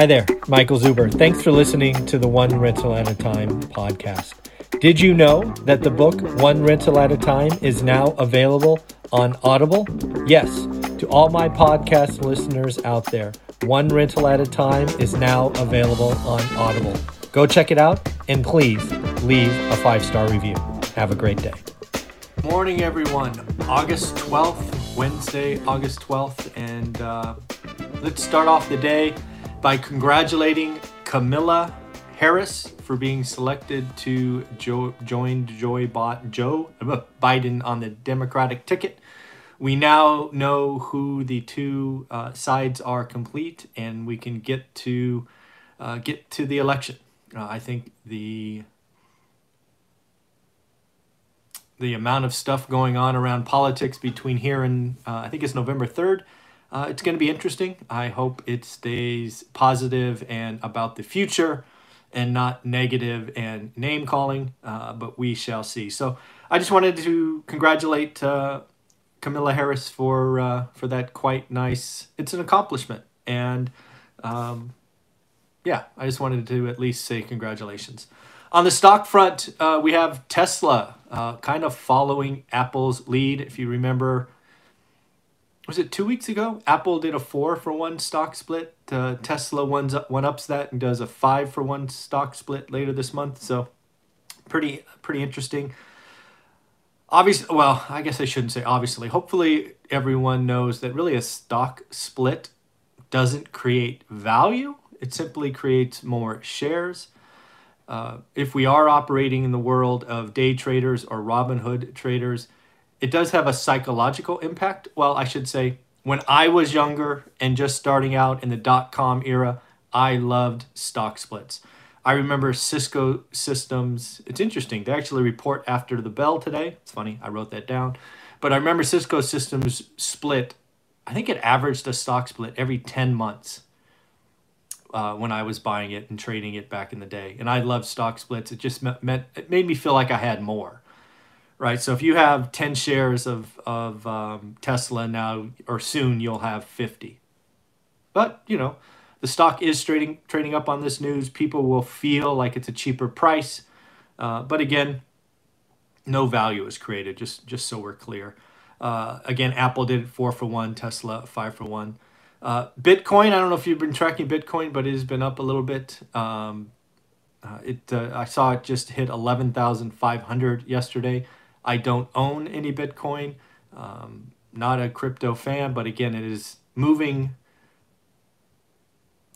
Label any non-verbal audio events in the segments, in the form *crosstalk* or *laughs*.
Hi there, Michael Zuber. Thanks for listening to the One Rental at a Time podcast. Did you know that the book One Rental at a Time is now available on Audible? Yes, to all my podcast listeners out there, One Rental at a Time is now available on Audible. Go check it out and please leave a five star review. Have a great day. Morning, everyone. August 12th, Wednesday, August 12th, and uh, let's start off the day by congratulating Kamala Harris for being selected to jo- join Joe Biden on the Democratic ticket. We now know who the two uh, sides are complete, and we can get to uh, get to the election. Uh, I think the the amount of stuff going on around politics between here and uh, I think it's November third uh, it's going to be interesting. I hope it stays positive and about the future and not negative and name calling, uh, but we shall see. So I just wanted to congratulate uh, Kamala Harris for uh, for that quite nice. It's an accomplishment, and um, yeah, I just wanted to at least say congratulations. On the stock front, uh, we have Tesla uh, kind of following Apple's lead. If you remember was it two weeks ago? Apple did a four for one stock split. Uh, Tesla ones up, one ups that and does a five for one stock split later this month. So pretty pretty interesting. Obviously, well, I guess I shouldn't say obviously. Hopefully, everyone knows that really a stock split doesn't create value. It simply creates more shares. Uh, if we are operating in the world of day traders or Robinhood traders, it does have a psychological impact. Well, I should say, when I was younger and just starting out in the dot com era, I loved stock splits. I remember Cisco Systems. It's interesting. They actually report after the bell today. It's funny. I wrote that down. But I remember Cisco Systems split. I think it averaged a stock split every 10 months uh, when I was buying it and trading it back in the day. And I loved stock splits. It just meant, it made me feel like I had more right? So if you have 10 shares of, of um, Tesla now or soon, you'll have 50. But, you know, the stock is trading trading up on this news. People will feel like it's a cheaper price. Uh, but again, no value is created, just, just so we're clear. Uh, again, Apple did four for one, Tesla five for one. Uh, Bitcoin, I don't know if you've been tracking Bitcoin, but it has been up a little bit. Um, uh, it uh, I saw it just hit 11,500 yesterday. I don't own any Bitcoin. Um, not a crypto fan, but again, it is moving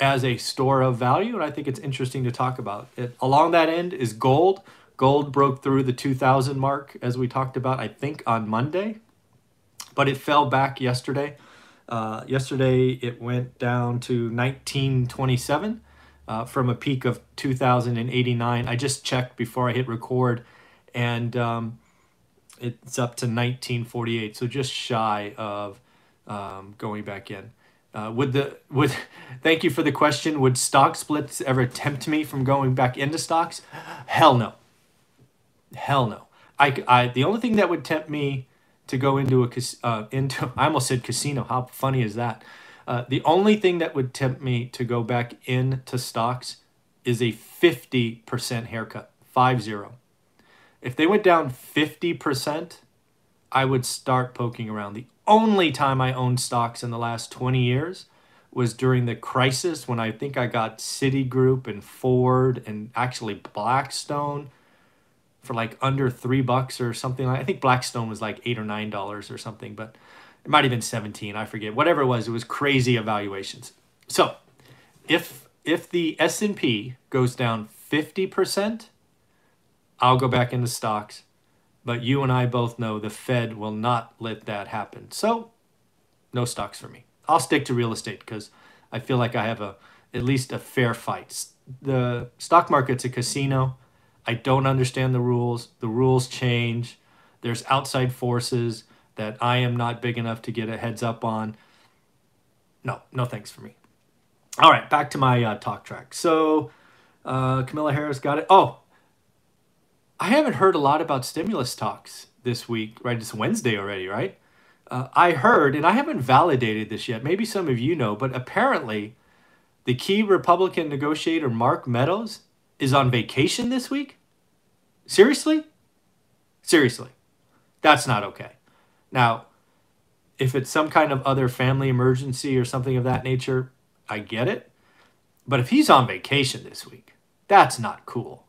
as a store of value, and I think it's interesting to talk about. It, along that end is gold. Gold broke through the 2000 mark, as we talked about, I think, on Monday, but it fell back yesterday. Uh, yesterday, it went down to 1927 uh, from a peak of 2089. I just checked before I hit record, and um, it's up to 1948, so just shy of um, going back in. Uh, would the would *laughs* thank you for the question. Would stock splits ever tempt me from going back into stocks? Hell no. Hell no. I, I the only thing that would tempt me to go into a uh, into *laughs* I almost said casino. How funny is that? Uh, the only thing that would tempt me to go back into stocks is a fifty percent haircut, five zero. If they went down 50%, I would start poking around. The only time I owned stocks in the last 20 years was during the crisis when I think I got Citigroup and Ford and actually Blackstone for like under three bucks or something I think Blackstone was like eight or nine dollars or something, but it might have been 17, I forget. Whatever it was, it was crazy evaluations. So if if the S&P goes down 50%, I'll go back into stocks. But you and I both know the Fed will not let that happen. So, no stocks for me. I'll stick to real estate because I feel like I have a at least a fair fight. The stock market's a casino. I don't understand the rules. The rules change. There's outside forces that I am not big enough to get a heads up on. No, no thanks for me. All right, back to my uh, talk track. So, uh, Kamala Harris got it. Oh, I haven't heard a lot about stimulus talks this week, right? It's Wednesday already, right? Uh, I heard, and I haven't validated this yet. Maybe some of you know, but apparently, the key Republican negotiator, Mark Meadows, is on vacation this week? Seriously? Seriously. That's not okay. Now, if it's some kind of other family emergency or something of that nature, I get it. But if he's on vacation this week, that's not cool.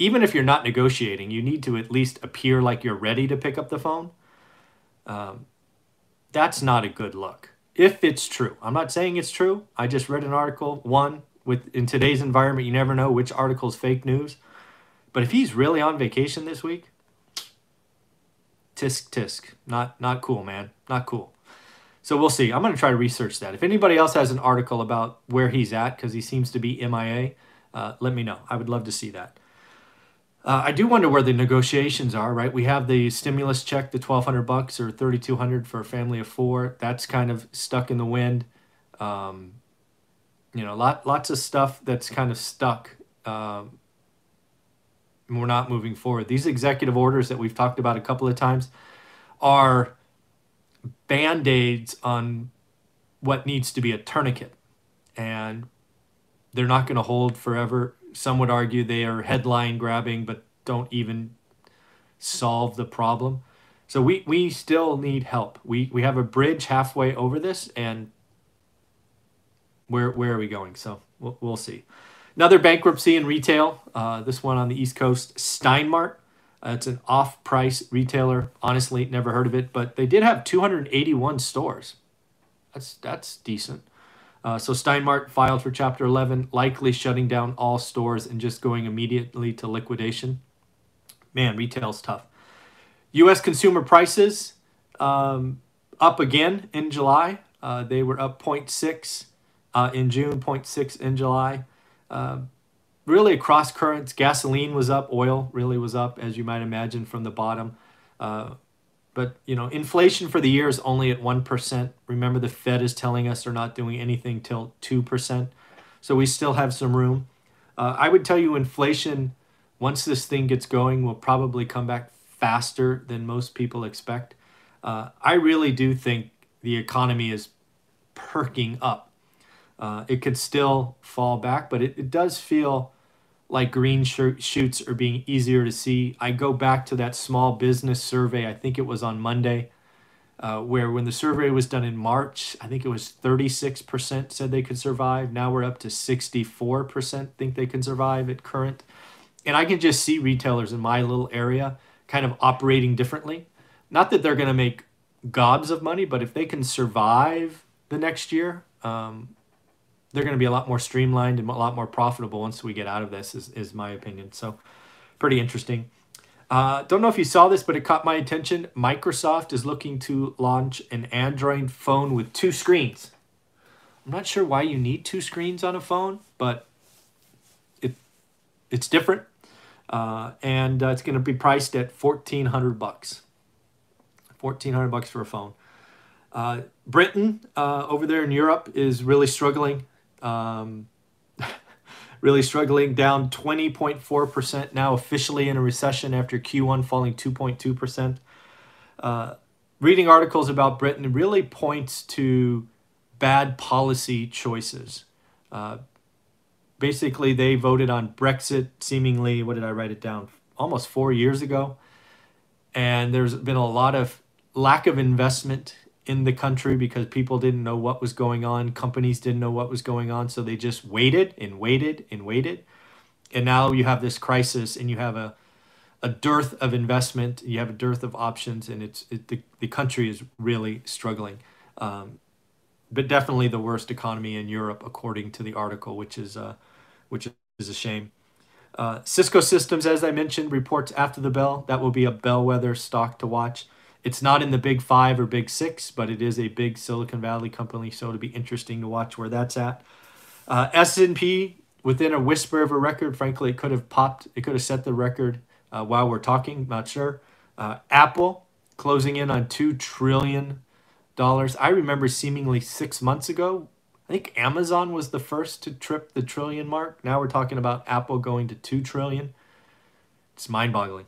Even if you're not negotiating, you need to at least appear like you're ready to pick up the phone. Um, that's not a good look. If it's true, I'm not saying it's true. I just read an article. One, with in today's environment, you never know which article is fake news. But if he's really on vacation this week, tisk tisk, not not cool, man, not cool. So we'll see. I'm going to try to research that. If anybody else has an article about where he's at, because he seems to be MIA, uh, let me know. I would love to see that. Uh, I do wonder where the negotiations are. Right, we have the stimulus check, the 1,200 bucks or 3,200 for a family of four. That's kind of stuck in the wind. Um, you know, lot lots of stuff that's kind of stuck. Um, we're not moving forward. These executive orders that we've talked about a couple of times are band aids on what needs to be a tourniquet. And they're not going to hold forever. Some would argue they are headline grabbing, but don't even solve the problem. So we, we still need help. We, we have a bridge halfway over this, and where, where are we going? So we'll, we'll see. Another bankruptcy in retail, uh, this one on the East Coast, Stein Mart. Uh, it's an off price retailer. Honestly, never heard of it, but they did have 281 stores. That's, that's decent. Uh, so Stein Mart filed for Chapter 11, likely shutting down all stores and just going immediately to liquidation. Man, retail's tough. U.S. consumer prices um, up again in July. Uh, they were up 0.6 uh, in June, 0.6 in July. Uh, really across currents, gasoline was up, oil really was up, as you might imagine from the bottom. But you know, inflation for the year is only at one percent. Remember, the Fed is telling us they're not doing anything till two percent, so we still have some room. Uh, I would tell you, inflation once this thing gets going will probably come back faster than most people expect. Uh, I really do think the economy is perking up. Uh, it could still fall back, but it, it does feel like green shoots are being easier to see. I go back to that small business survey, I think it was on Monday, uh, where when the survey was done in March, I think it was 36% said they could survive. Now we're up to 64% think they can survive at current. And I can just see retailers in my little area kind of operating differently. Not that they're going to make gobs of money, but if they can survive the next year, um, they're going to be a lot more streamlined and a lot more profitable once we get out of this, is, is my opinion. So, pretty interesting. Uh, don't know if you saw this, but it caught my attention. Microsoft is looking to launch an Android phone with two screens. I'm not sure why you need two screens on a phone, but it it's different, uh, and uh, it's going to be priced at fourteen hundred bucks. Fourteen hundred bucks for a phone. Uh, Britain uh, over there in Europe is really struggling. Um, *laughs* really struggling, down 20.4% now officially in a recession after Q1 falling 2.2%. Uh, reading articles about Britain really points to bad policy choices. Uh, basically, they voted on Brexit seemingly, what did I write it down? Almost four years ago. And there's been a lot of lack of investment in the country because people didn't know what was going on. Companies didn't know what was going on. So they just waited and waited and waited. And now you have this crisis and you have a, a dearth of investment, you have a dearth of options, and it's it, the, the country is really struggling. Um, but definitely the worst economy in Europe, according to the article, which is uh, which is a shame. Uh, Cisco Systems, as I mentioned, reports after the bell. That will be a bellwether stock to watch. It's not in the big five or big six, but it is a big Silicon Valley company, so it'll be interesting to watch where that's at. Uh, S&P within a whisper of a record. Frankly, it could have popped. It could have set the record uh, while we're talking. Not sure. Uh, Apple closing in on two trillion dollars. I remember seemingly six months ago. I think Amazon was the first to trip the trillion mark. Now we're talking about Apple going to two trillion. It's mind-boggling.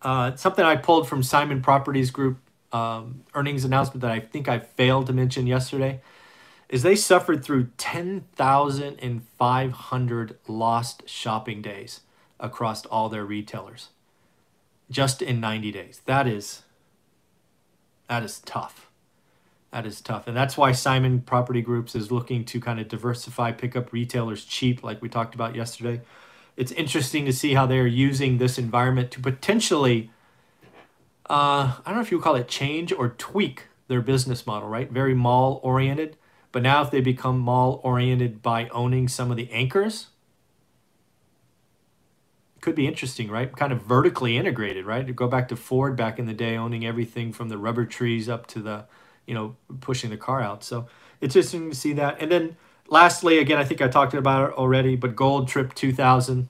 Uh, something I pulled from Simon Properties Group um, earnings announcement that I think I failed to mention yesterday is they suffered through 10,500 lost shopping days across all their retailers just in 90 days. That is that is tough. That is tough. And that's why Simon Property Groups is looking to kind of diversify, pick up retailers cheap like we talked about yesterday. It's interesting to see how they are using this environment to potentially uh, I don't know if you would call it change or tweak their business model, right? Very mall oriented. But now if they become mall oriented by owning some of the anchors, could be interesting, right? Kind of vertically integrated, right? To go back to Ford back in the day, owning everything from the rubber trees up to the, you know, pushing the car out. So it's interesting to see that. And then lastly, again, I think I talked about it already, but Gold Trip 2000,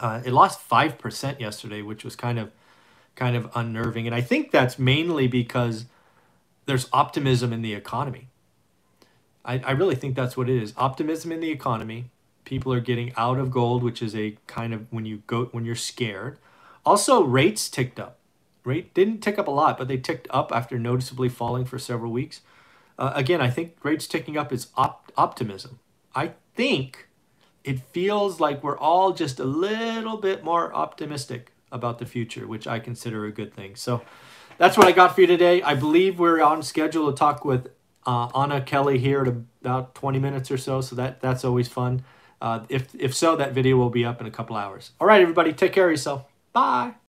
uh, it lost 5% yesterday, which was kind of kind of unnerving. And I think that's mainly because there's optimism in the economy. I, I really think that's what it is. Optimism in the economy. People are getting out of gold, which is a kind of when you go when you're scared. Also, rates ticked up. Rate didn't tick up a lot, but they ticked up after noticeably falling for several weeks. Uh, again, I think rates ticking up is op- optimism. I think it feels like we're all just a little bit more optimistic about the future, which I consider a good thing. So that's what I got for you today. I believe we're on schedule to talk with uh, Anna Kelly here at about 20 minutes or so. So that that's always fun. Uh, if if so, that video will be up in a couple hours. All right, everybody, take care of yourself. Bye.